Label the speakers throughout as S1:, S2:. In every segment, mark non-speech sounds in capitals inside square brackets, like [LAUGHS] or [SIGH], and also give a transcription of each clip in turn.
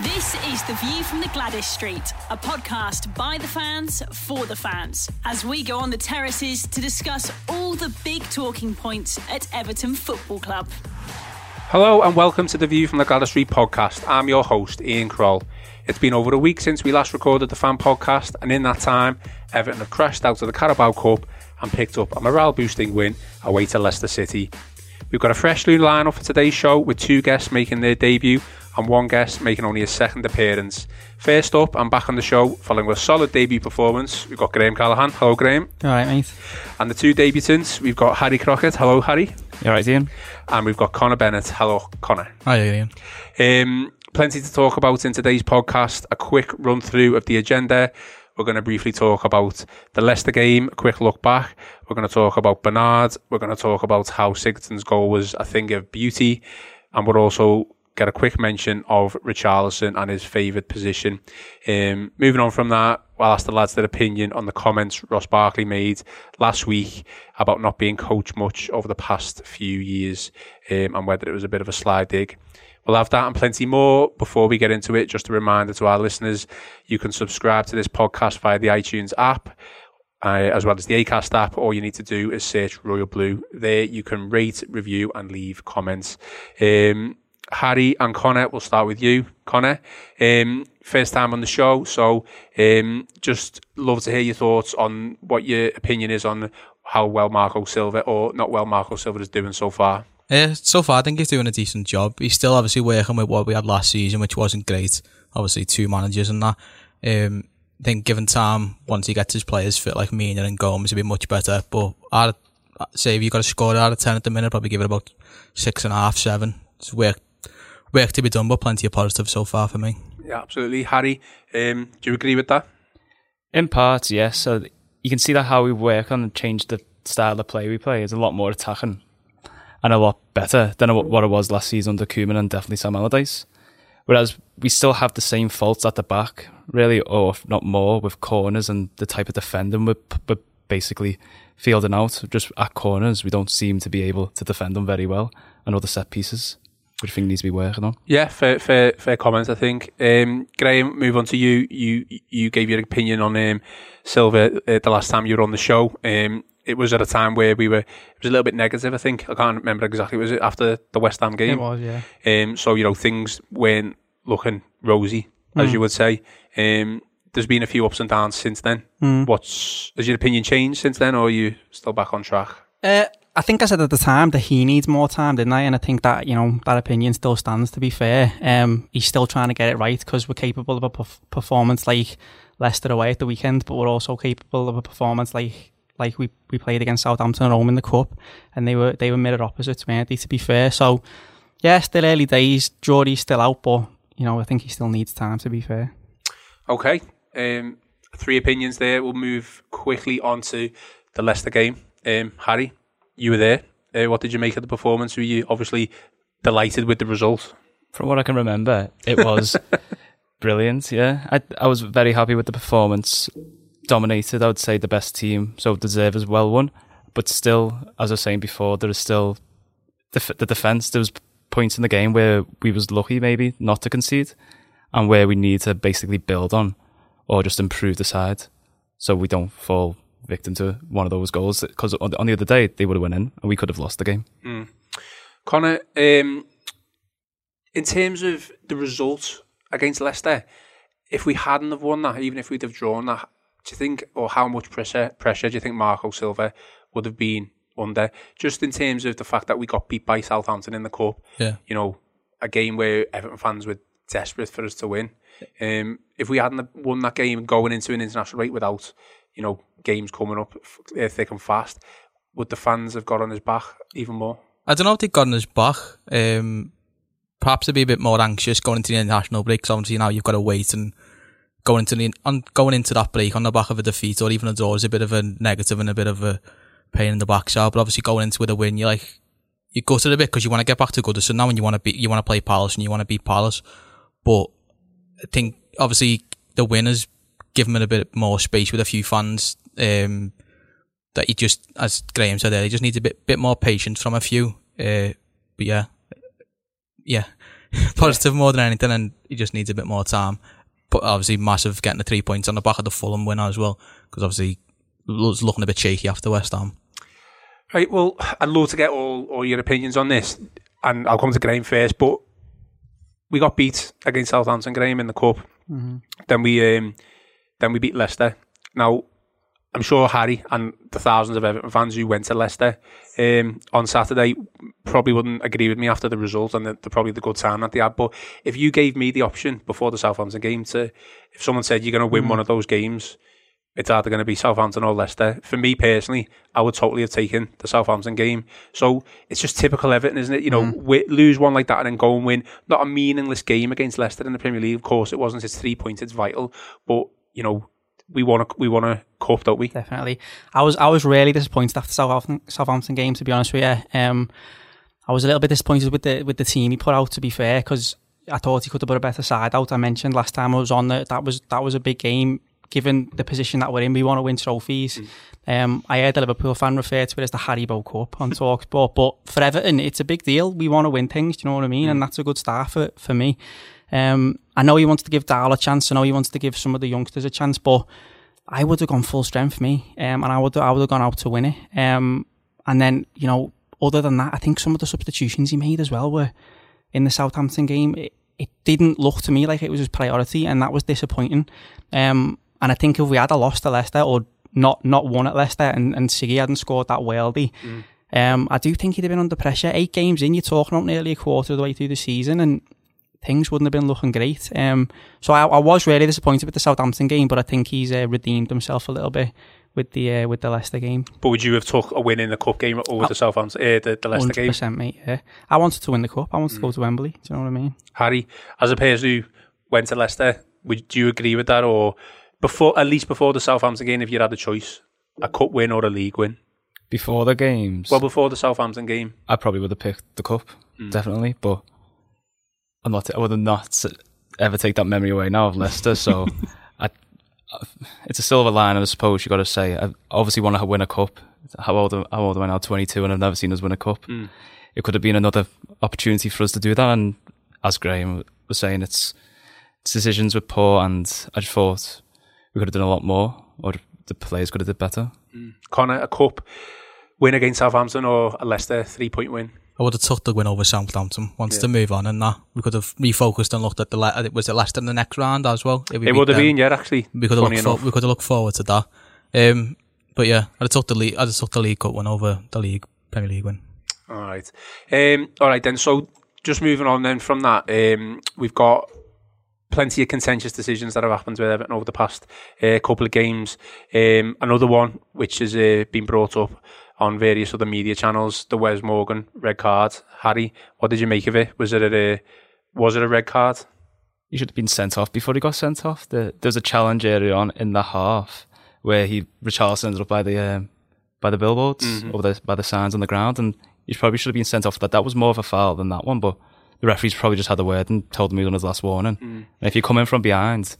S1: This is The View from the Gwladys Street, a podcast by the fans for the fans, as we go on the terraces to discuss all the big talking points at Everton Football Club.
S2: Hello and welcome to the View from the Gwladys Street podcast. I'm your host, Ian Croll. It's been over a week since we last recorded the fan podcast, and in that time, Everton have crashed out of the Carabao Cup and picked up a morale boosting win away to Leicester City. We've got a fresh new lineup for today's show with two guests making their debut and one guest making only his second appearance. First up, I'm back on the show following a solid debut performance. We've got Graham Callaghan. Hello, Graham.
S3: All right, mate.
S2: And the two debutants, we've got Harry Crockett. Hello, Harry.
S4: You all right, Ian?
S2: And we've got Connor Bennett. Hello, Connor.
S3: Hi, Ian.
S2: Um, plenty to talk about in today's podcast. A quick run through of the agenda. We're going to briefly talk about the Leicester game, a quick look back. We're going to talk about Bernard. We're going to talk about how Sigurdsson's goal was a thing of beauty. And we're also get a quick mention of Richarlison and his favoured position. Um, moving on from that, I'll ask the lads their opinion on the comments Ross Barkley made last week about not being coached much over the past few years um, and whether it was a bit of a slide dig. We'll have that and plenty more. Before we get into it, just a reminder to our listeners, you can subscribe to this podcast via the iTunes app. Uh, as well as the Acast app, all you need to do is search Royal Blue. There you can rate, review, and leave comments. Um, Harry and Connor, we'll start with you, Connor. Um, first time on the show, so um, just love to hear your thoughts on what your opinion is on how well Marco Silva, or not well Marco Silva, is doing so far.
S3: Uh, so far, I think he's doing a decent job. He's still obviously working with what we had last season, which wasn't great. Obviously, two managers and that. Um, I think given time, once he gets his players fit like Mina and Gomes, he'll be much better. But I'd say if you got a score out of 10 at the minute, probably give it about six and a half, seven. It's work, work to be done, but plenty of positives so far for me.
S2: Yeah, absolutely. Harry, um, do you agree with that?
S4: In part, yes. So you can see that how we work on and change the style of play we play is a lot more attacking and a lot better than what it was last season under Koeman and definitely Sam Allardyce. Whereas we still have the same faults at the back, really, or if not more, with corners and the type of defending we're, we're basically fielding out. Just at corners, we don't seem to be able to defend them very well, and other set pieces, which I think needs to be working on.
S2: Yeah, fair, fair, fair comments. I think. Um, Graham, move on to you. You, you gave your opinion on um, Silva uh, the last time you were on the show. Um, it was at a time where we were it was a little bit negative. I think I can't remember exactly. Was it after the West Ham game?
S3: It was, yeah.
S2: Um, so you know things weren't looking rosy, as
S3: Mm.
S2: you would say. Um, there's been a few ups and downs since then.
S3: Mm.
S2: What's has your opinion changed since then, or are you still back on track?
S3: Uh, I think I said at the time that he needs more time, didn't I? And I think that you know that opinion still stands. To be fair, um, he's still trying to get it right because we're capable of a perf- performance like Leicester away at the weekend, but we're also capable of a performance like like we, we played against Southampton at home in the cup, and they were they were mirror opposites, weren't they? To be fair, so yeah, still early days. Jordy's still out, but you know I think he still needs time. To be fair.
S2: Okay. Um, three opinions there. We'll move quickly on to the Leicester game. Um, Harry, you were there. Uh, what did you make of the performance? Were you obviously delighted with the result?
S4: From what I can remember, it was [LAUGHS] brilliant. Yeah, I I was very happy with the performance. Dominated, I would say, the best team. So deserve as well won. But still, as I was saying before, there is still the the defense. There was points in the game where we was lucky maybe not to concede, and where we need to basically build on or just improve the side, so we don't fall victim to one of those goals. Because on, the- on the other day they would have went in, and we could have lost the game.
S2: Mm. Connor, um, in terms of the result against Leicester, if we hadn't have won that, even if we'd have drawn that, do you think, or how much pressure pressure do you think Marco Silva would have been under? Just in terms of the fact that we got beat by Southampton in the cup,
S3: Yeah.
S2: you know, a game where Everton fans were desperate for us to win. Um, if we hadn't won that game going into an international break without, you know, games coming up uh, thick and fast, would the fans have got on his back even more?
S3: I don't know if they got on his back, um,
S5: perhaps to be a bit more anxious going into the international break. obviously now you've got to wait and going into the on, going into that break on the back of a defeat or even a draw is a bit of a negative and a bit of a pain in the backside. But obviously going into with a win, you're like you go to the bit because you want to get back to Goodison now and you want to beat you want to play Palace and you want to beat Palace. But I think obviously the winners give him a bit more space with a few fans. Um, that he just, as Graham said earlier, he just needs a bit bit more patience from a few. Uh, but yeah, yeah, [LAUGHS] positive more than anything, and he just needs a bit more time. But obviously, massive getting the three points on the back of the Fulham winner as well, because obviously was looking a bit shaky after West Ham.
S2: Right, well, I'd love to get all, all your opinions on this, and I'll come to Graham first, but we got beat against Southampton, Graham, in the Cup. Then we um, then we beat Leicester. Now, I'm sure Harry and the thousands of Everton fans who went to Leicester um, on Saturday probably wouldn't agree with me after the result and the, the probably the good time that they had. But if you gave me the option before the Southampton game to, if someone said you're going to win one of those games, it's either going to be Southampton or Leicester. For me personally, I would totally have taken the Southampton game. So it's just typical Everton, isn't it? You know, wi- lose one like that and then go and win. Not a meaningless game against Leicester in the Premier League. Of course, it wasn't. It's three points. It's vital. But you know, we want to we want to cup, don't we?
S3: definitely. I was I was really disappointed after Southampton Southampton game. To be honest with you, um, I was a little bit disappointed with the with the team he put out. To be fair, because I thought he could have put a better side out. I mentioned last time I was on that that was that was a big game. Given the position that we're in, we want to win trophies. Um, I heard a Liverpool fan refer to it as the Harry Haribo Cup on [LAUGHS] Talksport, but for Everton, it's a big deal. We want to win things. Do you know what I mean? And that's a good start for for me. Um, I know he wants to give Dahl a chance. I know he wants to give some of the youngsters a chance, but I would have gone full strength, me, um, and I would I would have gone out to win it. Um, and then you know, other than that, I think some of the substitutions he made as well were in the Southampton game. It, it didn't look to me like it was his priority, and that was disappointing. Um, and I think if we had a loss to Leicester or not not won at Leicester, and and Siggy hadn't scored that worldy, um, I do think he'd have been under pressure. Eight games in, you're talking about nearly a quarter of the way through the season, and things wouldn't have been looking great. Um, so I, I was really disappointed with the Southampton game, but I think he's uh, redeemed himself a little bit with the uh, with the Leicester game.
S2: But would you have took a win in the cup game over the Southampton, uh, the, the Leicester
S3: Hundred
S2: game?
S3: percent, mate. Yeah, I wanted to win the cup. I wanted to go to Wembley. Do you know what I mean?
S2: Harry, as a person who went to Leicester, would do you agree with that, or before at least before the Southampton game, if you had a choice, a cup win or a league win?
S4: Before the games,
S2: Well, before the Southampton game,
S4: I probably would have picked the cup, definitely. But I'm not. I would not ever take that memory away now of Leicester. So [LAUGHS] I, I- it's a silver line, I suppose you got to say. I obviously want to win a cup. How old? am- How old am I now? 22, and I've never seen us win a cup. Hmm. It could have been another opportunity for us to do that. And as Graham was saying, it's, its decisions were poor, and I just thought we could have done a lot more, or the players could have did better. Hmm.
S2: Connor, a cup win against Southampton or a Leicester three point win?
S5: I would have took the win over Southampton. Wants to move on, and that we could have refocused and looked at the Le- was it Leicester in the next round as well. We
S2: It would have been, yeah, actually.
S5: We could have looked, for, we could have looked forward to that. Um, but yeah, I'd have took the league. I'd have took the league cup win over the league Premier League win.
S2: All right. Um, all right, then. So just moving on then from that, um, we've got plenty of contentious decisions that have happened with Everton over the past uh, couple of games. Um, another one which has uh, been brought up on various other media channels, the Wes Morgan red card. Harry, what did you make of it? Was it a was it a red card?
S4: he should have been sent off before he got sent off. The, there was a challenge earlier on in the half where he Richarlison ended up by the um, by the billboards or the, by the signs on the ground, and he probably should have been sent off. That that was more of a foul than that one, but the referees probably just had the word and told him he was on his last warning. And if you come in from behind,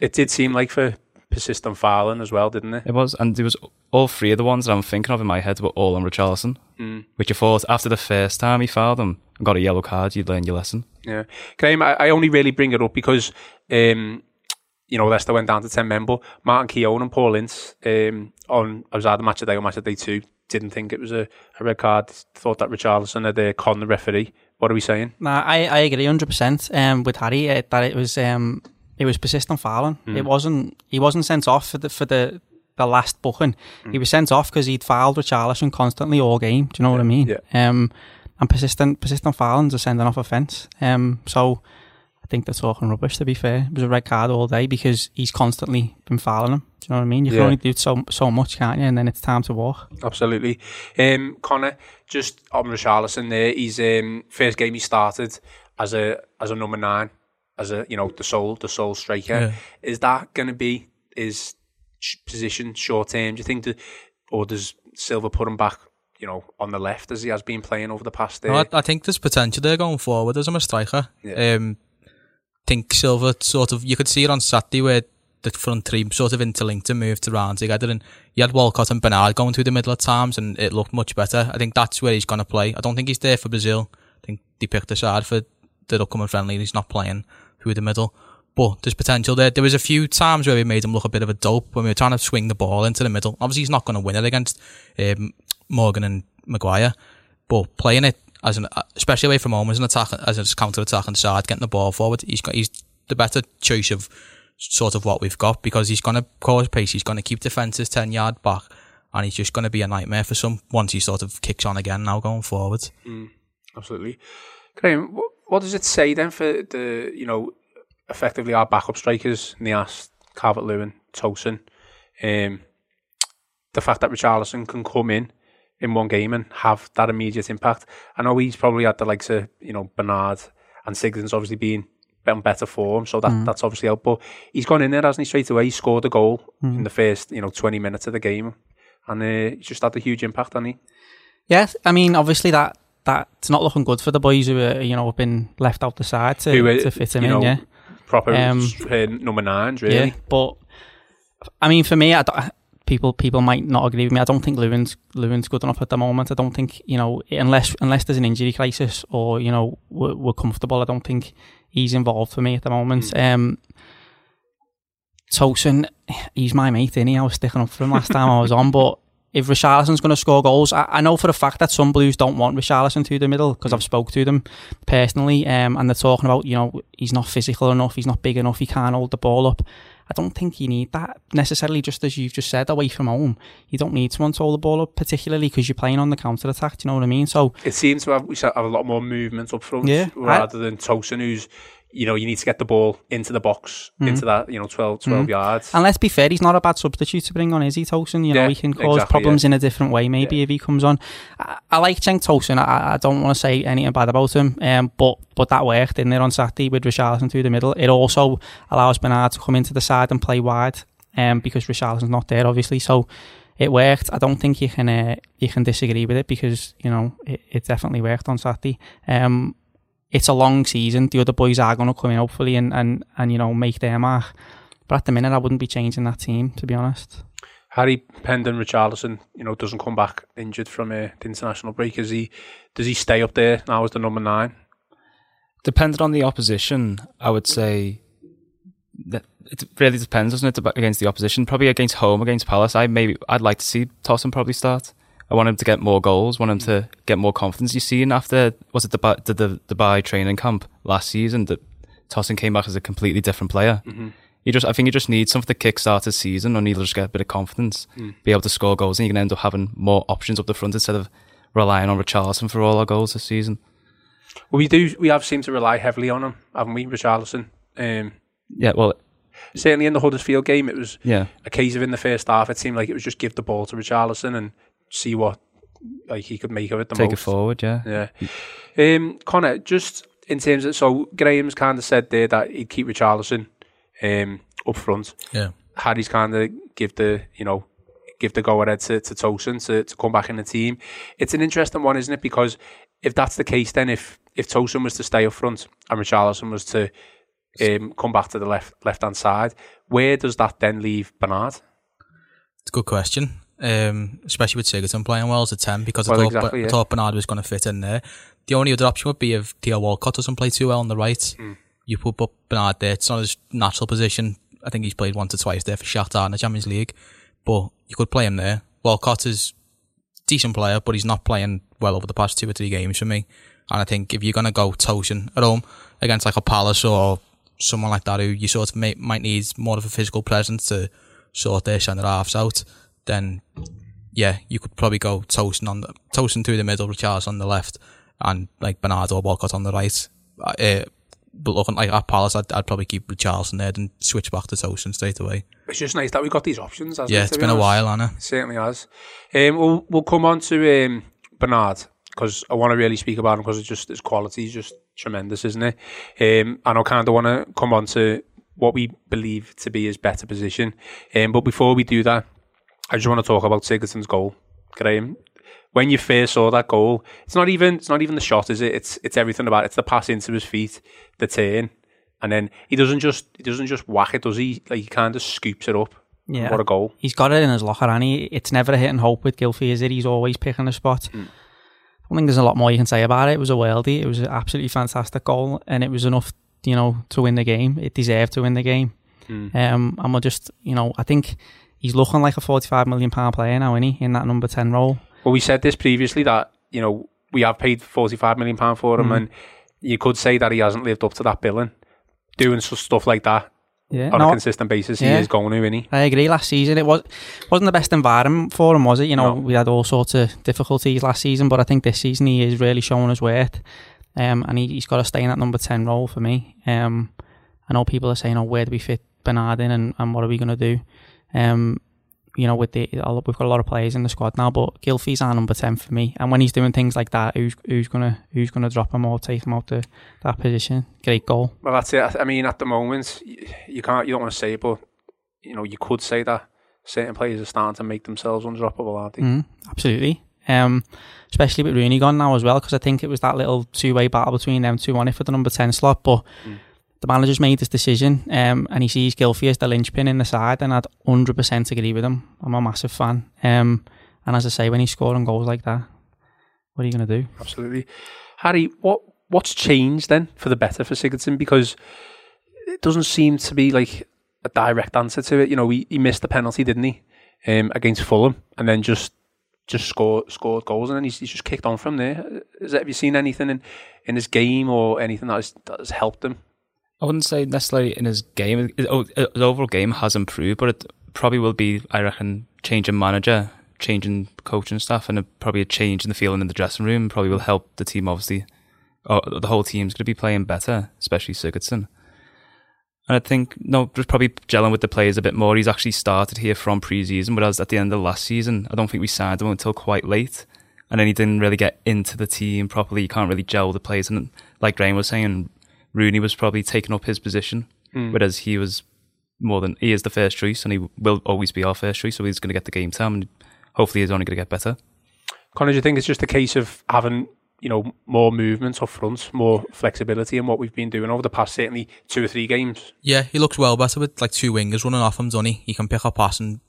S2: It did seem like for persistent fouling as well, didn't it?
S4: it was, and it was all three of the ones that I'm thinking of in my head were all on Richarlison, which you thought after the first time he fouled him and got a yellow card, you'd learn your lesson.
S2: Yeah, Graham, I, I only really bring it up because, um, you know, Leicester went down to 10 men, but Martin Keown and Paul Ince um, on, I was either match of day or match of day two, didn't think it was a, a red card, thought that Richarlison had uh, conned the referee. What are we saying?
S3: Nah, I, I agree hundred percent. Um, with Harry uh, that it was um, it was persistent fouling. It wasn't he wasn't sent off for the for the the last booking. He was sent off because he'd fouled Richarlison constantly all game. Do you know what I mean?
S2: yeah.
S3: Um, and persistent persistent fouling's are sending off offence. Um, so I think they're talking rubbish. To be fair, it was a red card all day because he's constantly been fouling him. Do you know what I mean? You can
S2: Yeah.
S3: only do so so much, can't you? And then it's time to walk.
S2: Absolutely. Um, Connor, just on Richarlison there, he's um, first game he started, as a as a number nine, as a you know the soul the soul striker.
S5: Yeah.
S2: Is that going to be his position short term? Do you think that, or does Silva put him back? You know, on the left as he has been playing over the past.
S5: No, I, I think there's potential there going forward as I'm a striker.
S2: Yeah.
S5: Um, think Silva sort of you could see it on Saturday where the front three sort of interlinked and moved around together, and you had Walcott and Bernard going through the middle at times, and it looked much better. I think that's where he's going to play. I don't think he's there for Brazil. I think they picked a side for the upcoming friendly, and he's not playing through the middle. But there's potential there. There was a few times where we made him look a bit of a dope when we were trying to swing the ball into the middle. Obviously, he's not going to win it against um, Morgan and Maguire, but playing it as an, especially away from home as an attack, as a counter attacking side, getting the ball forward, he's got he's the better choice of sort of what we've got because he's going to cause pace, he's going to keep defences ten yard back, and he's just going to be a nightmare for some once he sort of kicks on again now going forward.
S2: absolutely. Graham, what, what does it say then for the you know effectively our backup strikers, Niasse, Calvert Lewin, Tosun, um, the fact that Richarlison can come in in one game and have that immediate impact. I know he's probably had the likes of you know Bernard and Sigden's obviously being on better form, so that that's obviously helped. But he's gone in there, hasn't he? Straight away, he scored a goal in the first you know twenty minutes of the game, and uh, just had a huge impact, hasn't he?
S3: Yeah, I mean, obviously that that's not looking good for the boys who are, you know, have been left out the side to,
S2: Who
S3: to fit him in.
S2: know,
S3: yeah,
S2: Proper
S3: Um,
S2: uh, number nines, really.
S3: yeah. But I mean, for me, I don't- people people might not agree with me. I don't think Lewin's Lewin's good enough at the moment. I don't think you know unless unless there's an injury crisis or you know we're, we're comfortable. I don't think he's involved for me at the moment. Um, Tosun, he's my mate, is I was sticking up for him last time I was on, but if Richarlison's going to score goals, I, I know for a fact that some Blues don't want Richarlison to the middle because I've spoke to them personally, um, and they're talking about you know he's not physical enough, he's not big enough, he can't hold the ball up. I don't think you need that necessarily. Just as you've just said, away from home, you don't need someone to hold the ball up, particularly because you're playing on the counter attack. Do you know what I mean? So
S2: It seems to have we have a lot more movement up front,
S3: Yeah, I-
S2: rather than Tosun, who's you know you need to get the ball into the box,
S3: Mm-hmm.
S2: into that you know 12, 12 yards.
S3: And let's be fair, he's not a bad substitute to bring on, is he, Tosun? You know,
S2: Yeah,
S3: he can cause
S2: exactly,
S3: problems in a different way, maybe, if he comes on. I, I like Cenk Tosun. I, I don't want to say anything bad about him, um, but but that worked in there on Saturday with Richarlison through the middle. It also allows Bernard to come into the side and play wide, um, because Richarlison's not there, obviously. So it worked. I don't think you can uh, you can disagree with it because you know it, it definitely worked on Saturday. Um, it's a long season. The other boys are going to come in hopefully and, and, and you know make their mark. But at the minute, I wouldn't be changing that team to be honest.
S2: Harry Pendon Richarlison, you know, doesn't come back injured from uh, the international break. Is he? Does he stay up there now as the number nine?
S4: Depending on the opposition, I would say that it really depends, doesn't it, against the opposition? Probably against home, against Palace. I maybe I'd like to see Tosun probably start. I want him to get more goals. Want him to mm. get more confidence. You seen after was it the Dubai- the, the Dubai training camp last season that Tosun came back as a completely different player. Mm-hmm. You just, I think you just need something to kickstart his season, and he'll just get a bit of confidence, mm. be able to score goals, and you can end up having more options up the front instead of relying on Richarlison for all our goals this season.
S2: Well, we do. We have seemed to rely heavily on him, haven't we, Richarlison? Um,
S4: Yeah, well,
S2: certainly in the Huddersfield game, it was
S4: yeah.
S2: a case of in the first half. It seemed like it was just give the ball to Richarlison and see what like he could make of it the
S4: Take
S2: most.
S4: it forward, yeah.
S2: Yeah. Um, Connor, just in terms of so Graham's kind of said there that he'd keep Richarlison um, up front.
S5: Yeah.
S2: Harry's kind of give the you know give the go ahead to, to Tosun to, to come back in the team. It's an interesting one, isn't it? Because if that's the case, then if if Tosun was to stay up front and Richarlison was to um, come back to the left left hand side, where does that then leave Bernard?
S5: It's a good question. Um, especially with Sigurdsson playing well as a 10 because
S2: Well,
S5: I, thought,
S2: exactly,
S5: I thought Bernard was going to fit in there. The only other option would be if Theo Walcott doesn't play too well on the right.
S2: Hmm.
S5: You put Bernard there. It's not his natural position. I think he's played once or twice there for Shakhtar in the Champions League. But you could play him there. Walcott is a decent player, but he's not playing well over the past two or three games for me. And I think if you're going to go Tosun at home against like a Palace or someone like that who you sort of may, might need more of a physical presence to sort their centre halves out, then yeah, you could probably go Tosun on the Tosun through the middle, Richards on the left, and like Bernard or Walcott on the right. Uh, but looking like at Palace, I'd, I'd probably keep Richarlison there and switch back to Tosun straight away.
S2: It's just nice that we've got these options. hasn't
S5: Yeah,
S2: it, has be
S5: been a while, Anna.
S2: It certainly has. Um, we'll we'll come on to um, Bernard because I want to really speak about him because it's just his quality is just tremendous, isn't it? Um, and I kind of want to come on to what we believe to be his better position. Um, but before we do that, I just want to talk about Sigurdsson's goal, Graham. When you first saw that goal, it's not even it's not even the shot, is it? It's it's everything about it. It's the pass into his feet, the turn, and then he doesn't just he doesn't just whack it, does he? Like he kind of scoops it up.
S3: Yeah.
S2: What a goal!
S3: He's got it in his locker, and he it's never a hit and hope with Gylfi, is it? He's always picking a spot.
S2: Mm.
S3: I think there's a lot more you can say about it. It was a worldie. It was an absolutely fantastic goal, and it was enough, you know, to win the game. It deserved to win the game.
S2: Mm.
S3: Um, and we're just, you know, I think he's looking like a forty-five million pound player now, isn't he? In that number ten role.
S2: Well, we said this previously that you know we have paid forty five million pound for him,
S3: Mm.
S2: and you could say that he hasn't lived up to that billing. Doing stuff like that
S3: Yeah.
S2: on
S3: No,
S2: a consistent basis, he
S3: Yeah.
S2: is going to, isn't he?
S3: I agree. Last season, it was wasn't the best environment for him, was it? You know,
S2: No.
S3: we had all sorts of difficulties last season, but I think this season he is really showing his worth, um, and he, he's got to stay in that number ten role for me. Um, I know people are saying, "Oh, where do we fit Bernard in, and, and what are we going to do?" Um, you know, with the we've got a lot of players in the squad now, but Gylfi's our number ten for me. And when he's doing things like that, who's who's gonna who's gonna drop him or take him out to that position? Great goal.
S2: Well, that's it. I mean, at the moment, you can't, you don't want to say it, but you know, you could say that certain players are starting to make themselves undroppable, aren't they?
S3: Mm, absolutely. Um, especially with Rooney gone now as well, because I think it was that little two-way battle between them two on it for the number ten slot. But
S2: Mm.
S3: The manager's made this decision, um, and he sees Gylfi as the linchpin in the side, and I'd hundred percent agree with him. I'm a massive fan. Um, and as I say, when he's scoring goals like that, what are you going to do?
S2: Absolutely, Harry. What what's changed then for the better for Sigurdsson? Because it doesn't seem to be like a direct answer to it. You know, he, he missed the penalty, didn't he, um, against Fulham, and then just just scored scored goals, and then he's, he's just kicked on from there. That, have you seen anything in, in his game or anything that has, that has helped him?
S4: I wouldn't say necessarily in his game. His oh, his overall game has improved, but it probably will be, I reckon, changing manager, changing coaching stuff, and probably a change in the feeling in the dressing room probably will help the team. Obviously, oh, the whole team's going to be playing better, especially Sigurdsson. And I think no, just probably gelling with the players a bit more. He's actually started here from pre-season, whereas at the end of last season, I don't think we signed him until quite late, and then he didn't really get into the team properly. You can't really gel with the players, and like Graham was saying, Rooney was probably taking up his position,
S2: Hmm.
S4: whereas he was more than he is the first choice, and he will always be our first choice. So he's going to get the game time, and hopefully he's only going to get better.
S2: Connor, do you think it's just a case of having you know more movement up front, more flexibility in what we've been doing over the past certainly two or three games?
S5: Yeah, he looks well better with like two wingers running off him, doesn't he? He can pick up pass and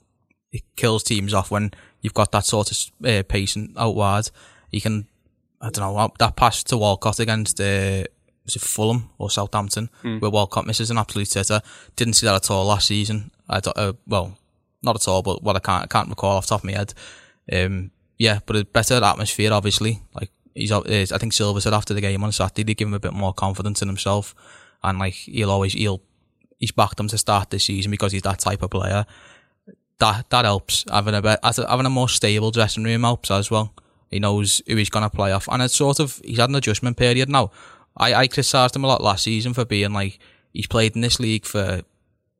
S5: it kills teams off when you've got that sort of uh, pace and out wide. He can, I don't know, that pass to Walcott against uh, was it Fulham or Southampton, where Walcott misses an absolute sitter. Didn't see that at all last season. I don't, uh, well, not at all, but what I can't I can't recall off the top of my head. Um, yeah, but a better atmosphere, obviously. Like he's, uh, I think Silva said after the game on Saturday, they give him a bit more confidence in himself, and like he'll always he'll he's backed them to start this season because he's that type of player. That that helps having a bit having a more stable dressing room helps as well. He knows who he's gonna play off, and it's sort of he's had an adjustment period now. I I criticised him a lot last season for being like he's played in this league for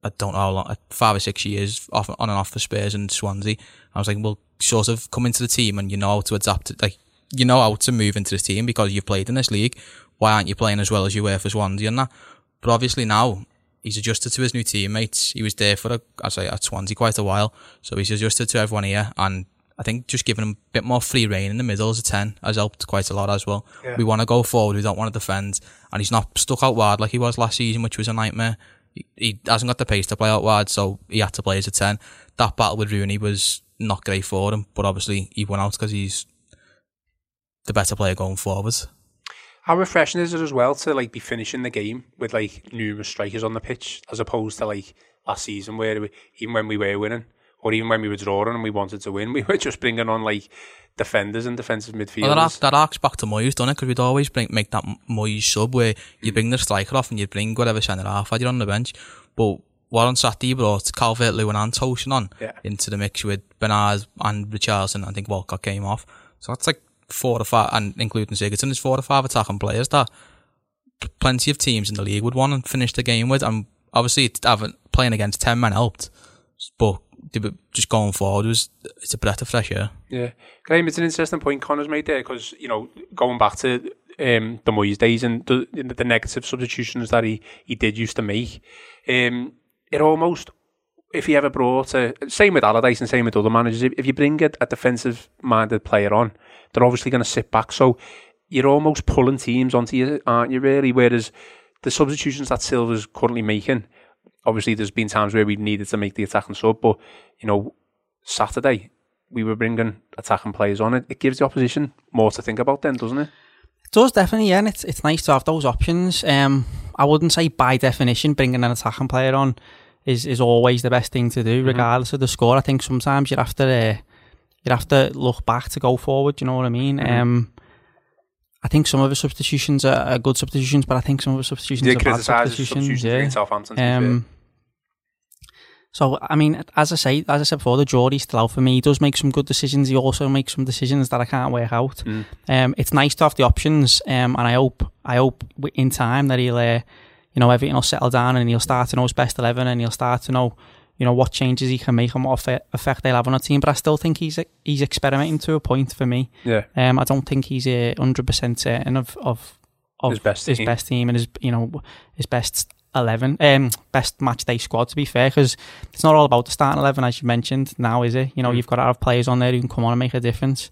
S5: I don't know how long, five or six years off on and off for Spurs and Swansea. I was like, well, sort of come into the team and you know how to adapt to like you know how to move into the team because you've played in this league. Why aren't you playing as well as you were for Swansea and that? But obviously now he's adjusted to his new teammates. He was there for a, I say at Swansea quite a while, so he's adjusted to everyone here. And I think just giving him a bit more free reign in the middle as a ten has helped quite a lot as well.
S2: Yeah.
S5: We want to go forward. We don't want to defend, and he's not stuck out wide like he was last season, which was a nightmare. He, he hasn't got the pace to play out wide, so he had to play as a ten. That battle with Rooney was not great for him, but obviously he won out because he's the better player going forward.
S2: How refreshing is it as well to like be finishing the game with like numerous strikers on the pitch, as opposed to like last season where we, even when we were winning, or even when we were drawing and we wanted to win, [LAUGHS] we were just bringing on like defenders and defensive midfielders.
S5: Well, that, arc, that arcs back to Moyes, doesn't it? Because we'd always bring, make that Moyes sub where you bring the striker off and you bring whatever centre half had you on the bench. But what on Saturday brought Calvert Lewin and Tosun on
S2: Yeah.
S5: into the mix with Bernard and Richardson. I think Walcott came off. So that's like four or five, and including Sigurdsson, there's four or five attacking players that plenty of teams in the league would want and finish the game with. And obviously, having, playing against 10 men helped. But just going forward was it's a breath of fresh air.
S2: Yeah, Graham, it's an interesting point Connor's made there because you know going back to um, the Moyes days and the, the negative substitutions that he he did used to make, um, it almost if he ever brought a same with Allardyce and same with other managers, if, if you bring a, a defensive minded player on, they're obviously going to sit back. So you're almost pulling teams onto you, aren't you? Really, whereas the substitutions that Silva's currently making obviously there's been times where we needed to make the attacking sub, but you know, Saturday we were bringing attacking players on. It, it gives the opposition more to think about then, doesn't it?
S3: It does definitely, yeah, and it's it's nice to have those options. Um, I wouldn't say by definition bringing an attacking player on is, is always the best thing to do, mm-hmm. regardless of the score. I think sometimes you have to uh, you have to look back to go forward. You know what I mean? Mm-hmm. Um, I think some of the substitutions are, are, good substitutions, but I think some of the substitutions are bad substitutions. Yeah.
S2: Southampton, um,
S3: so I mean, as I say, as I said before, the jury's still out for me. He does make some good decisions. He also makes some decisions that I can't work out. Mm. Um, it's nice to have the options, um, and I hope, I hope in time that he'll, uh, you know, everything will settle down and he'll start to know his best eleven, and he'll start to know, you know, what changes he can make and what effect they'll have on a team. But I still think he's he's experimenting to a point for me.
S2: Yeah.
S3: Um, I don't think he's a hundred percent certain of of of
S2: his best
S3: his
S2: team.
S3: best team and his you know his best 11, um, best match day squad to be fair, because it's not all about the starting 11 as you mentioned now, is it? You know, mm. you've got to have players on there who can come on and make a difference.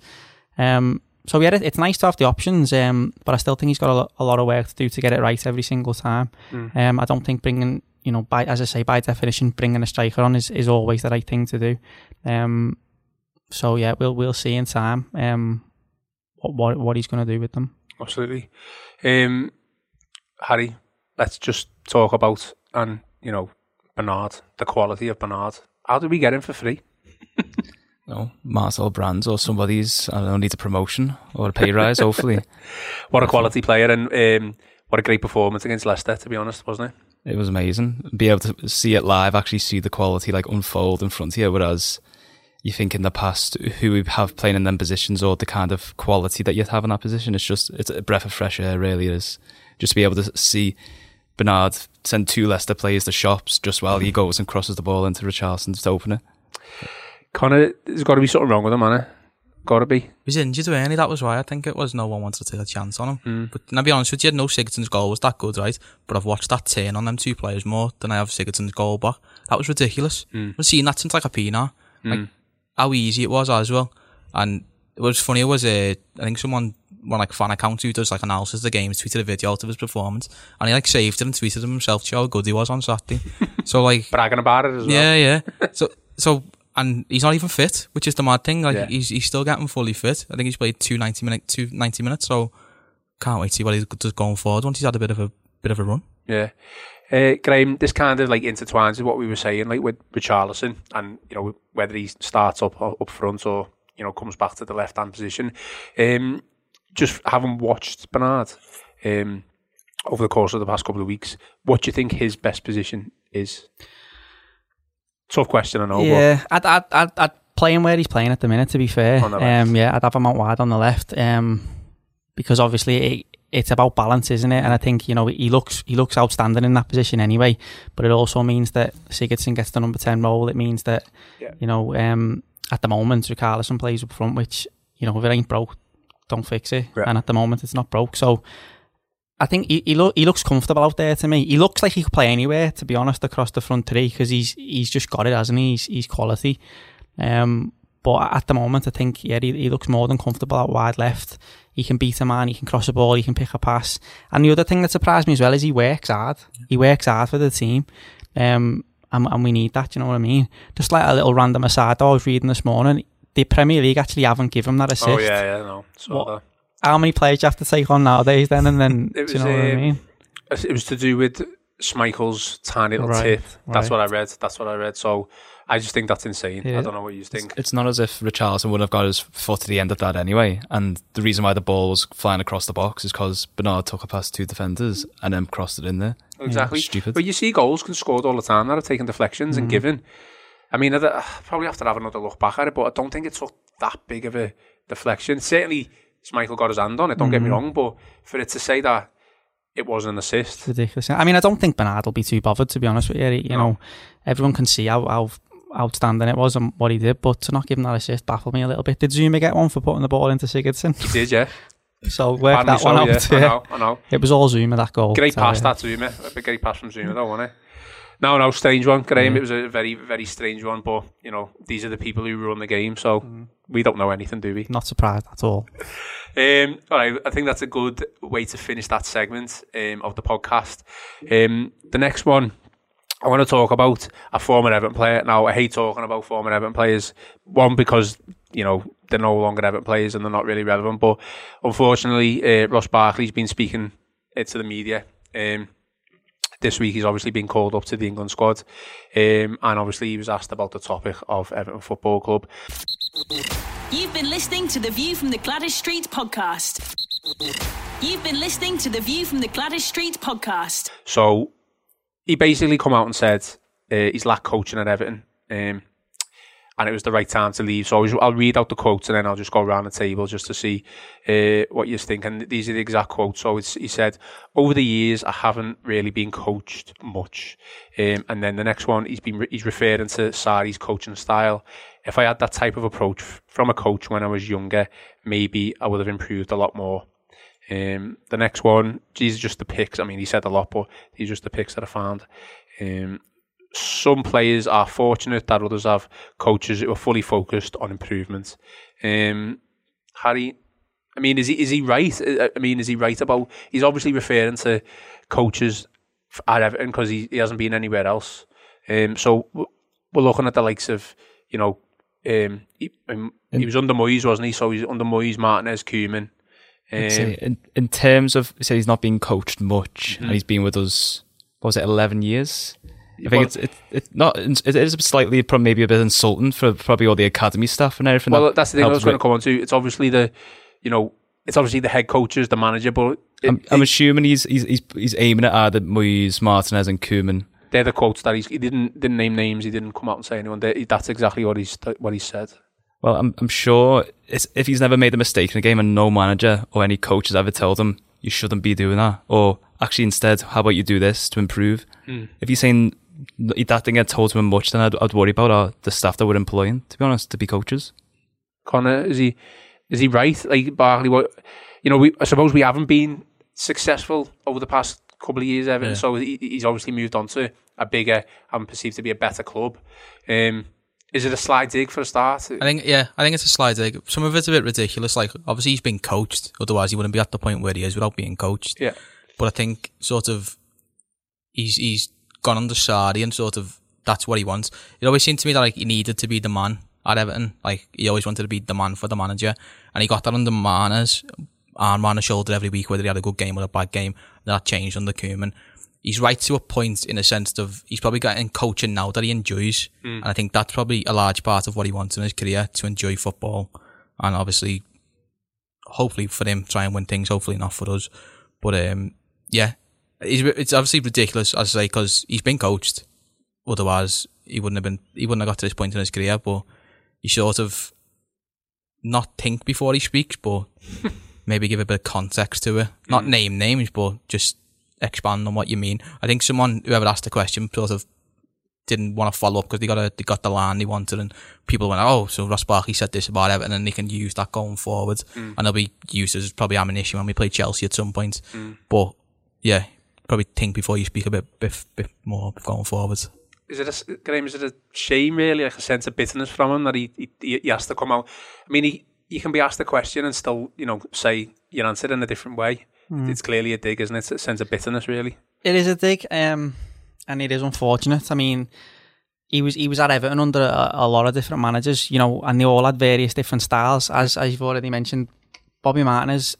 S3: Um, so yeah, it's nice to have the options, um, but I still think he's got a lot, a lot, of work to do to get it right every single time. Mm. Um, I don't think bringing, you know, by as I say, by definition, bringing a striker on is, is always the right thing to do. Um, so yeah, we'll we'll see in time um, what what, what he's going to do with them.
S2: Absolutely, um, Harry. Let's just talk about and you know Bernard, the quality of Bernard. How did we get him for free? [LAUGHS]
S4: no, Marcel Brands or somebody's. I don't know, needs a promotion or a pay rise. hopefully, [LAUGHS]
S2: what a quality player and um, what a great performance against Leicester. To be honest, wasn't it?
S4: It was amazing. Be able to see it live, actually see the quality like unfold in front of you. Whereas you think in the past who we have playing in them positions or the kind of quality that you'd have in that position, it's just it's a breath of fresh air. Really is just to be able to see Bernard send two Leicester players to shops just while he goes and crosses the ball into Richarlison to open it.
S2: Connor, there's got to be something wrong with him, man. Got to be. He
S5: was injured, really. That was why I think it was. No one wanted to take a chance on him. Mm. But I'll be honest with you, no Sigurdsson's goal was that good, right? But I've watched that turn on them two players more than I have Sigurdsson's goal back. That was ridiculous. Mm. I've seen that since like a Pina. Mm. Like how easy it was as well. And it was funny. It was uh, I think someone one like fan account who does like analysis of the games tweeted a video out of his performance and he like saved it and tweeted him himself to show how good he was on Saturday. [LAUGHS] so like
S2: bragging about it as well.
S5: Yeah, yeah. [LAUGHS] so so and he's not even fit, which is the mad thing. Like yeah. he's he's still getting fully fit. I think he's played two ninety minute two 90 minutes. So can't wait to see what he does going forward once he's had a bit of a bit of a run.
S2: Yeah. Uh, Graham, this kind of like intertwines with what we were saying, like with Richarlison, and you know whether he starts up up front or you know comes back to the left hand position. Um, just having watched Bernard um, over the course of the past couple of weeks, what do you think his best position is? Tough question, I know.
S3: Yeah, I'd, I'd, I'd, I'd play him where he's playing at the minute. To be fair, um, yeah, I'd have him out wide on the left, um, because obviously it, it's about balance, isn't it? And I think you know he looks he looks outstanding in that position anyway. But it also means that Sigurdsson gets the number ten role. It means that yeah. you know um, at the moment Richarlison plays up front, which you know if it ain't broke, don't fix it. Right. And at the moment, it's not broke. So I think he he, lo- he looks comfortable out there to me. He looks like he could play anywhere, to be honest, across the front three because he's he's just got it, hasn't he? He's, he's quality. Um, but at the moment, I think yeah, he, he looks more than comfortable out wide left. He can beat a man, he can cross a ball, he can pick a pass. And the other thing that surprised me as well is he works hard. He works hard for the team. Um, and, and we need that, you know what I mean? Just like a little random aside, I was reading this morning, the Premier League actually haven't given him that assist. Oh
S2: yeah, yeah, no. What,
S3: how many players do you have to take on nowadays then? And then, it was, do you know um, what I um, mean?
S2: It was to do with Schmeichel's tiny little right, tip. That's right. what I read. That's what I read. So I just think that's insane. Yeah. I don't know what you think.
S4: It's, it's not as if Richarlison would have got his foot to the end of that anyway. And the reason why the ball was flying across the box is because Bernard took it past two defenders and then crossed it in there.
S2: Exactly. Yeah, stupid. But you see goals can scored all the time that are taking deflections mm. and given. I mean, I'd [SIGHS] probably have to have another look back at it, but I don't think it took that big of a deflection. Certainly, Michael got his hand on it, don't mm-hmm. get me mm-hmm. wrong, but for it to say that it wasn't an assist.
S3: ridiculous. I mean, I don't think Bernard will be too bothered, to be honest with you. You no. know, everyone can see how, how outstanding it was and what he did, but to not give him that assist baffled me a little bit. Did Zouma get one for putting the ball into Sigurdsson?
S2: He did, yeah. [LAUGHS]
S3: So work
S2: Apparently
S3: that one
S2: so,
S3: out.
S2: yeah. I know, I know.
S3: It was all Zouma that goal.
S2: Great pass that Zouma. A great pass from Zouma, though, wasn't it? No, no, strange one, Graham.
S3: Mm.
S2: It was a very, very strange one. But you know, these are the people who run the game, so
S3: Mm.
S2: we don't know anything, do we?
S3: Not surprised at all.
S2: Um, all right, I think that's a good way to finish that segment um, of the podcast. Um, the next one, I want to talk about a former Everton player. Now, I hate talking about former Everton players. One, because, you know, they're no longer Everton players and they're not really relevant. But unfortunately, uh, Ross Barkley's been speaking uh, to the media. Um, this week, he's obviously been called up to the England squad. Um, and obviously, he was asked about the topic of Everton Football Club.
S1: You've been listening to the View from the Gwladys Street podcast. You've been listening to the View from the Gwladys Street podcast.
S2: So he basically come out and said uh, he's lacked coaching at Everton, um, and it was the right time to leave. So I was, I'll read out the quotes and then I'll just go around the table just to see uh, what you think. And these are the exact quotes. So he said, "Over the years, I haven't really been coached much." Um, and then the next one, he's been he's referring to Sarri's coaching style. If I had that type of approach from a coach when I was younger, maybe I would have improved a lot more. Um, the next one, these are just the picks. I mean, he said a lot, but these are just the picks that I found. Um, some players are fortunate that others have coaches who are fully focused on improvement. Um, Harry, I mean, is he is he right? I I mean, is he right about? He's obviously referring to coaches at Everton because he, he hasn't been anywhere else. Um, so we're looking at the likes of you know, um, he, um, he was under Moyes, wasn't he? So he's under Moyes, Martinez.
S4: I'd
S2: Um,
S4: say in, in terms of, say he's not being coached much, and he's been with us, what was it, 11 years? I think
S2: Well-
S4: it's it, it's not it is slightly probably maybe a bit insulting for probably all the academy staff and everything.
S2: Well,
S4: that
S2: that's the thing I was going to come on to. It's obviously the, you know, it's obviously the head coaches, the manager, but it,
S4: I'm, I'm
S2: it-
S4: assuming he's he's he's, he's aiming at either Moyes, Martinez, and Koeman.
S2: they're the quotes that he's, he didn't didn't name names. He didn't come out and say anyone. They, that's exactly what he's what he said.
S4: Well, I'm I'm sure it's, if he's never made a mistake in a game and no manager or any coach has ever told him you shouldn't be doing that, or actually instead, how about you do this to improve? Hmm. If he's saying that didn't get told to him much, then I'd, I'd worry about uh, the staff that we're employing. To be honest, to be coaches.
S2: Connor, is he is he right? Like Barkley, what you know? We I suppose we haven't been successful over the past couple of years, Everton.
S5: Yeah.
S2: So he, he's obviously moved on to a bigger and perceived to be a better club. Um, is it a sly dig for a start?
S5: I think yeah, I think it's a slide dig. Some of it's a bit ridiculous. Like obviously he's been coached, otherwise he wouldn't be at the point where he is without being coached.
S2: Yeah.
S5: But I think sort of he's he's gone under Sarri and sort of that's what he wants. It always seemed to me that like he needed to be the man at Everton. Like he always wanted to be the man for the manager, and he got that under Marner's arm on his shoulder every week, whether he had a good game or a bad game. That changed under Koeman. He's right to a point in a sense of he's probably getting coaching now that he enjoys, and I think that's probably a large part of what he wants in his career to enjoy football, and obviously, hopefully for him try and win things. Hopefully not for us, but um, yeah, it's, it's obviously ridiculous as I say because he's been coached. Otherwise, he wouldn't have been. He wouldn't have got to this point in his career. But he sort of not think before he speaks, but [LAUGHS] maybe give a bit of context to it. Not hmm. name names, but just expand on what you mean. I think someone whoever asked the question sort of didn't want to follow up because they got a, they got the line they wanted, and people went, "Oh, so Ross Barkley said this about Everton, and they can use that going forward, hmm. and they'll be used as probably ammunition when we play Chelsea at some point." Hmm. But yeah, probably think before you speak a bit bit, bit more going forwards.
S2: is it a Graham? Is it a shame really, like a sense of bitterness from him that he he, he has to come out? I mean, he you can be asked a question and still you know say your answer in a different way. It's clearly a dig, isn't it? It's a sense of bitterness, really.
S3: It is a dig, um, and it is unfortunate. I mean, he was he was at Everton under a, a lot of different managers, you know, and they all had various different styles. As as you've already mentioned, Bobby Martinez,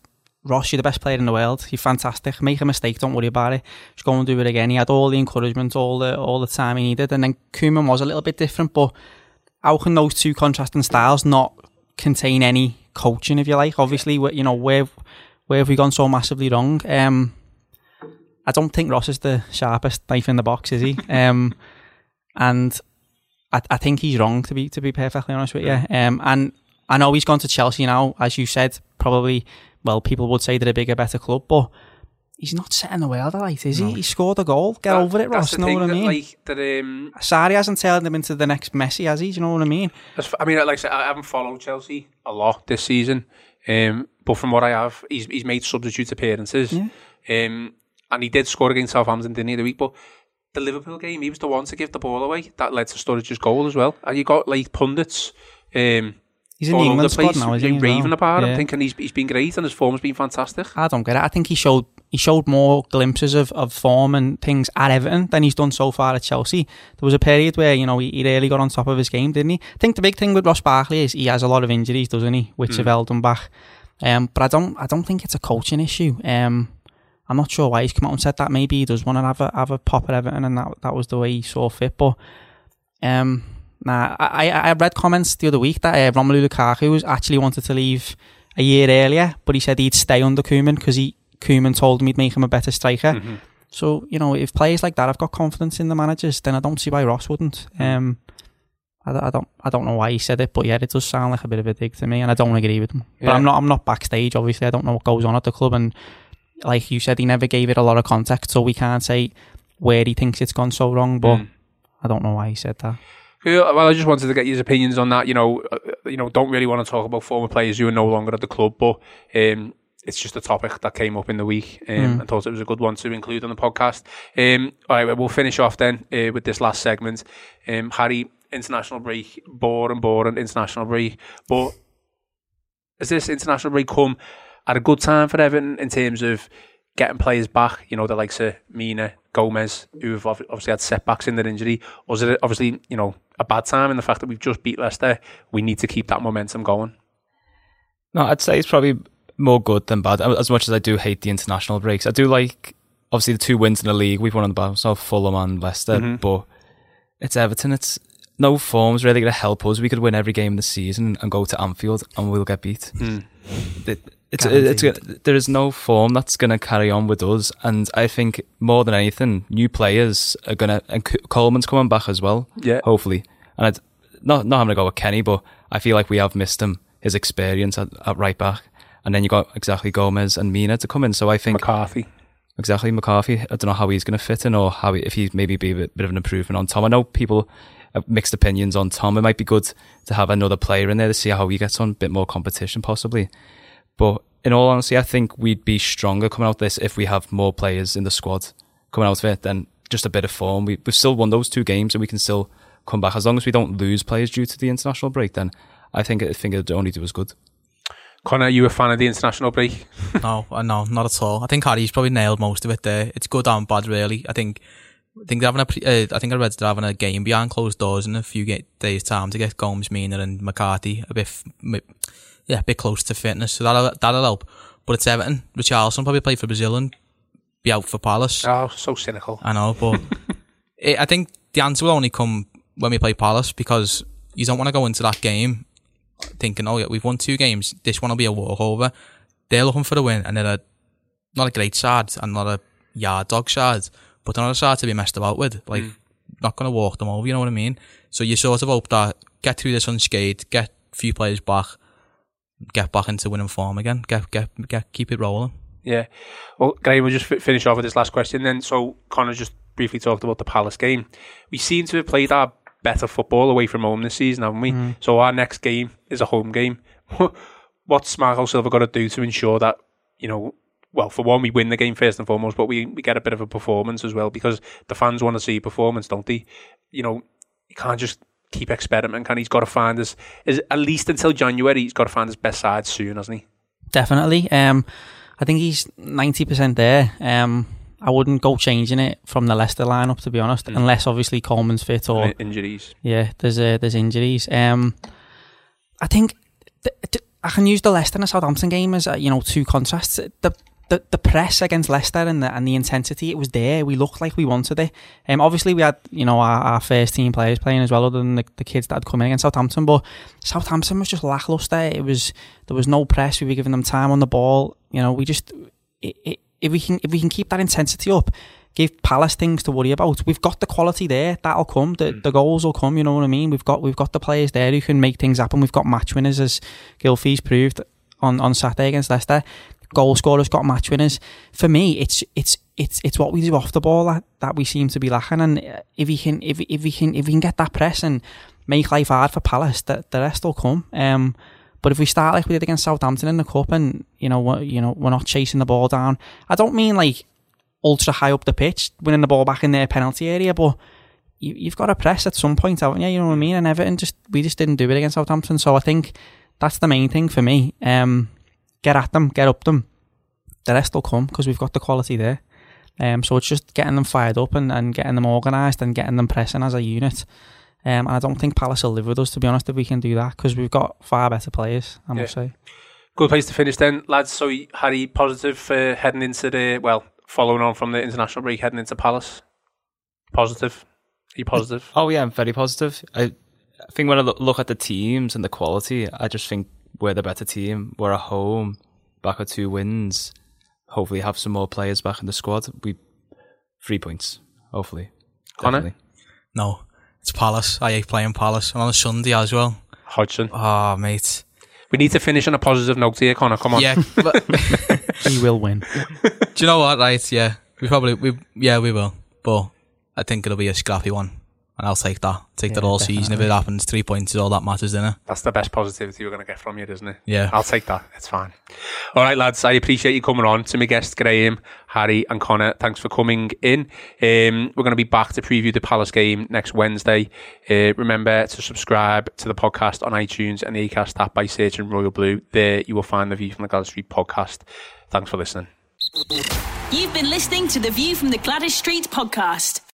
S3: Ross, you're the best player in the world. You're fantastic. Make a mistake, don't worry about it. Just go and do it again. He had all the encouragement, all the all the time he needed, and then Koeman was a little bit different. But how can those two contrasting styles not contain any coaching, if you like? Obviously, you know where where have we gone so massively wrong? Um, I don't think Ross is the sharpest knife in the box, is he? [LAUGHS] um, and I, I think he's wrong to be to be perfectly honest with you. Um, and I know he's gone to Chelsea now, as you said. Probably, well, people would say they're a bigger, better club, but he's not setting the world alight, is he? He scored a goal. Get
S2: That-
S3: over it, Ross.
S2: The
S3: Know what I mean?
S2: Like that. Um,
S3: hasn't turned him into the next Messi, has he? Do you know what I mean?
S2: I mean, like I said, I haven't followed Chelsea a lot this season, um, but from what I have, he's he's made substitute appearances, um, and he did score against Southampton, didn't he, the week? But the Liverpool game, he was the one to give the ball away. That led to Sturridge's goal as well. And you got like pundits. Um,
S3: He's in the England
S2: the place,
S3: squad now, isn't he?
S2: raving
S3: well?
S2: about him,
S3: Yeah.
S2: thinking he's he's been great and his form's been fantastic.
S3: I don't get it. I think he showed he showed more glimpses of, of form and things at Everton than he's done so far at Chelsea. There was a period where, you know, he, he really got on top of his game, didn't he? I think the big thing with Ross Barkley is he has a lot of injuries, doesn't he? Which have held him back. Um, but I don't I don't think it's a coaching issue. Um, I'm not sure why he's come out and said that. Maybe he does want to have a have a pop at Everton and that that was the way he saw fit. But um nah, I, I I read comments the other week that uh, Romelu Lukaku was actually wanted to leave a year earlier, but he said he'd stay under Koeman because he Koeman told him he'd make him a better striker.
S2: Mm-hmm.
S3: So you know, if players like that have got confidence in the managers, then I don't see why Ross wouldn't. Um, I, don't- I don't I don't know why he said it, but yeah, it does sound like a bit of a dig to me, and I don't agree with him. But
S2: Yeah.
S3: I'm not I'm not backstage. Obviously, I don't know what goes on at the club, and like you said, he never gave it a lot of context, so we can't say where he thinks it's gone so wrong. But
S2: Mm.
S3: I don't know why he said that.
S2: Yeah, Well, I just wanted to get your opinions on that. You know, uh, you know, don't really want to talk about former players who are no longer at the club, but um, it's just a topic that came up in the week, um,
S3: Mm.
S2: and thought it was a good one to include on the podcast. Um, all right, we'll finish off then uh, with this last segment. Um, Harry, international break, boring, boring international break, but has this international break come at a good time for Everton in terms of getting players back? You know, the likes of Mina, Gomes, who've obviously had setbacks in their injury, or is it obviously you know a bad time in the fact that we've just beat Leicester? We need to keep that momentum going.
S4: No, I'd say it's probably more good than bad. As much as I do hate the international breaks, I do like obviously the two wins in the league. We've won on the bounce of Fulham and Leicester,
S2: Mhm.
S4: but it's Everton. It's no form's really going to help us. We could win every game this season and go to Anfield and we'll get beat. It, it's, it's,
S3: Guaranteed.
S4: there is no form that's going to carry on with us, and I think more than anything, new players are going to. And Coleman's coming back as well
S2: Yeah,
S4: hopefully. And I'd, not not having to go with Kenny, but I feel like we have missed him his experience at, at right back. And then you got exactly Gomes and Mina to come in. So I think
S2: McCarthy.
S4: exactly McCarthy. I don't know how he's going to fit in or how he, if he's maybe be a bit, bit of an improvement on Tom. I know people have mixed opinions on Tom. It might be good to have another player in there to see how he gets on, a bit more competition possibly. But in all honesty, I think we'd be stronger coming out of this if we have more players in the squad coming out of it than just a bit of form. We, we've still won those two games and we can still come back. As long as we don't lose players due to the international break, then I think I think it'd only do us good.
S2: Connor, are you a fan of the international break? [LAUGHS]
S5: No, uh, no, not at all. I think Harry's probably nailed most of it there. It's good and bad, really. I think, I think they're having a, uh, I think I read they're having a game behind closed doors in a few ga- days' time to get Gomes, Mina, and McCarthy a bit, f- mi- yeah, a bit close to fitness. So that'll that'll help. But it's Everton. Richarlison probably play for Brazil and be out for Palace.
S2: Oh, so cynical.
S5: I know, but [LAUGHS] it, I think the answer will only come when we play Palace because you don't want to go into that game thinking, oh yeah, we've won two games. This one will be a walkover. They're looking for the win, and they're a, not a great side and not a yard dog side, but they're not a side to be messed about with. Like, hmm. not going to walk them over. You know what I mean? So you sort of hope that get through this unscathed, get a few players back, get back into winning form again, get get get keep it rolling.
S2: Yeah. Well, Graham, we'll just fi- finish off with this last question then. So, Connor just briefly talked about the Palace game. We seem to have played our better football away from home this season, haven't we? Mm. So, our next game is a home game. [LAUGHS] What's Marco Silva got to do to ensure that, you know, well, for one, we win the game first and foremost, but we, we get a bit of a performance as well because the fans want to see performance, don't they? You know, you can't just keep experimenting, can he? He's got to find his, his, at least until January, he's got to find his best side soon, hasn't he?
S3: Definitely. Um, I think he's ninety percent there. Um, I wouldn't go changing it from the Leicester lineup to be honest,
S2: Mm.
S3: unless obviously Coleman's fit or
S2: In- Injuries.
S3: yeah, there's uh, there's injuries. Um, I think th- th- I can use the Leicester and Southampton game as uh, you know two contrasts. The the, the press against Leicester and the and the intensity it was there. We looked like we wanted it. Um, obviously we had you know our, our first team players playing as well, other than the, the kids that had come in against Southampton. But Southampton was just lackluster. It was there was no press. We were giving them time on the ball. You know, we just i i if we can if we can keep that intensity up, give Palace things to worry about. We've got the quality there. That'll come. The the goals will come. You know what I mean. We've got we've got the players there who can make things happen. We've got match winners as Gylfi's proved on on Saturday against Leicester. Goal scorers, got match winners. For me, it's it's it's it's what we do off the ball that, that we seem to be lacking. And uh, if we can if if we can if we can get that press and make life hard for Palace, the, the rest will come. Um, but if we start like we did against Southampton in the cup, and you know, we're, you know, we're not chasing the ball down. I don't mean like ultra high up the pitch, winning the ball back in their penalty area, but you, have got to press at some point, haven't you? You know what I mean? And Everton just we just didn't do it against Southampton, so I think that's the main thing for me. Um, get at them, get up them. The rest will come because we've got the quality there. Um, so it's just getting them fired up and, and getting them organised and getting them pressing as a unit. Um, and I don't think Palace will live with us, to be honest, if we can do that, because we've got far better players, I must say.
S2: Good place to finish then, lads. So, Harry, positive for heading into the, well, following on from the international break, heading into Palace? Positive? Are you positive?
S4: Oh, yeah, I'm very positive. I, I think when I look at the teams and the quality, I just think we're the better team. We're at home, back with two wins. Hopefully, have some more players back in the squad. We three points, hopefully.
S2: Connor?
S5: No, it's Palace. I hate playing Palace. And on a Sunday as well.
S2: Hodgson.
S5: Oh, mate.
S2: We need to finish on a positive note here, Connor. Come on.
S5: Yeah, [LAUGHS] but
S3: we will win.
S5: Do you know what? Right? Yeah, we probably we yeah we will, but I think it'll be a scrappy one and I'll take that. Take yeah, that all definitely. season. If it happens, three points is all that matters, isn't it?
S2: That's the best positivity we're going to get from you, isn't it?
S5: Yeah.
S2: I'll take that. It's fine. All right, lads. I appreciate you coming on. To my guests, Graham, Harry, and Connor, thanks for coming in. Um, we're going to be back to preview the Palace game next Wednesday. Uh, remember to subscribe to the podcast on iTunes and the Acast app by searching Royal Blue. There you will find the View from the Gwladys Street podcast. Thanks for listening.
S1: You've been listening to the View from the Gwladys Street podcast.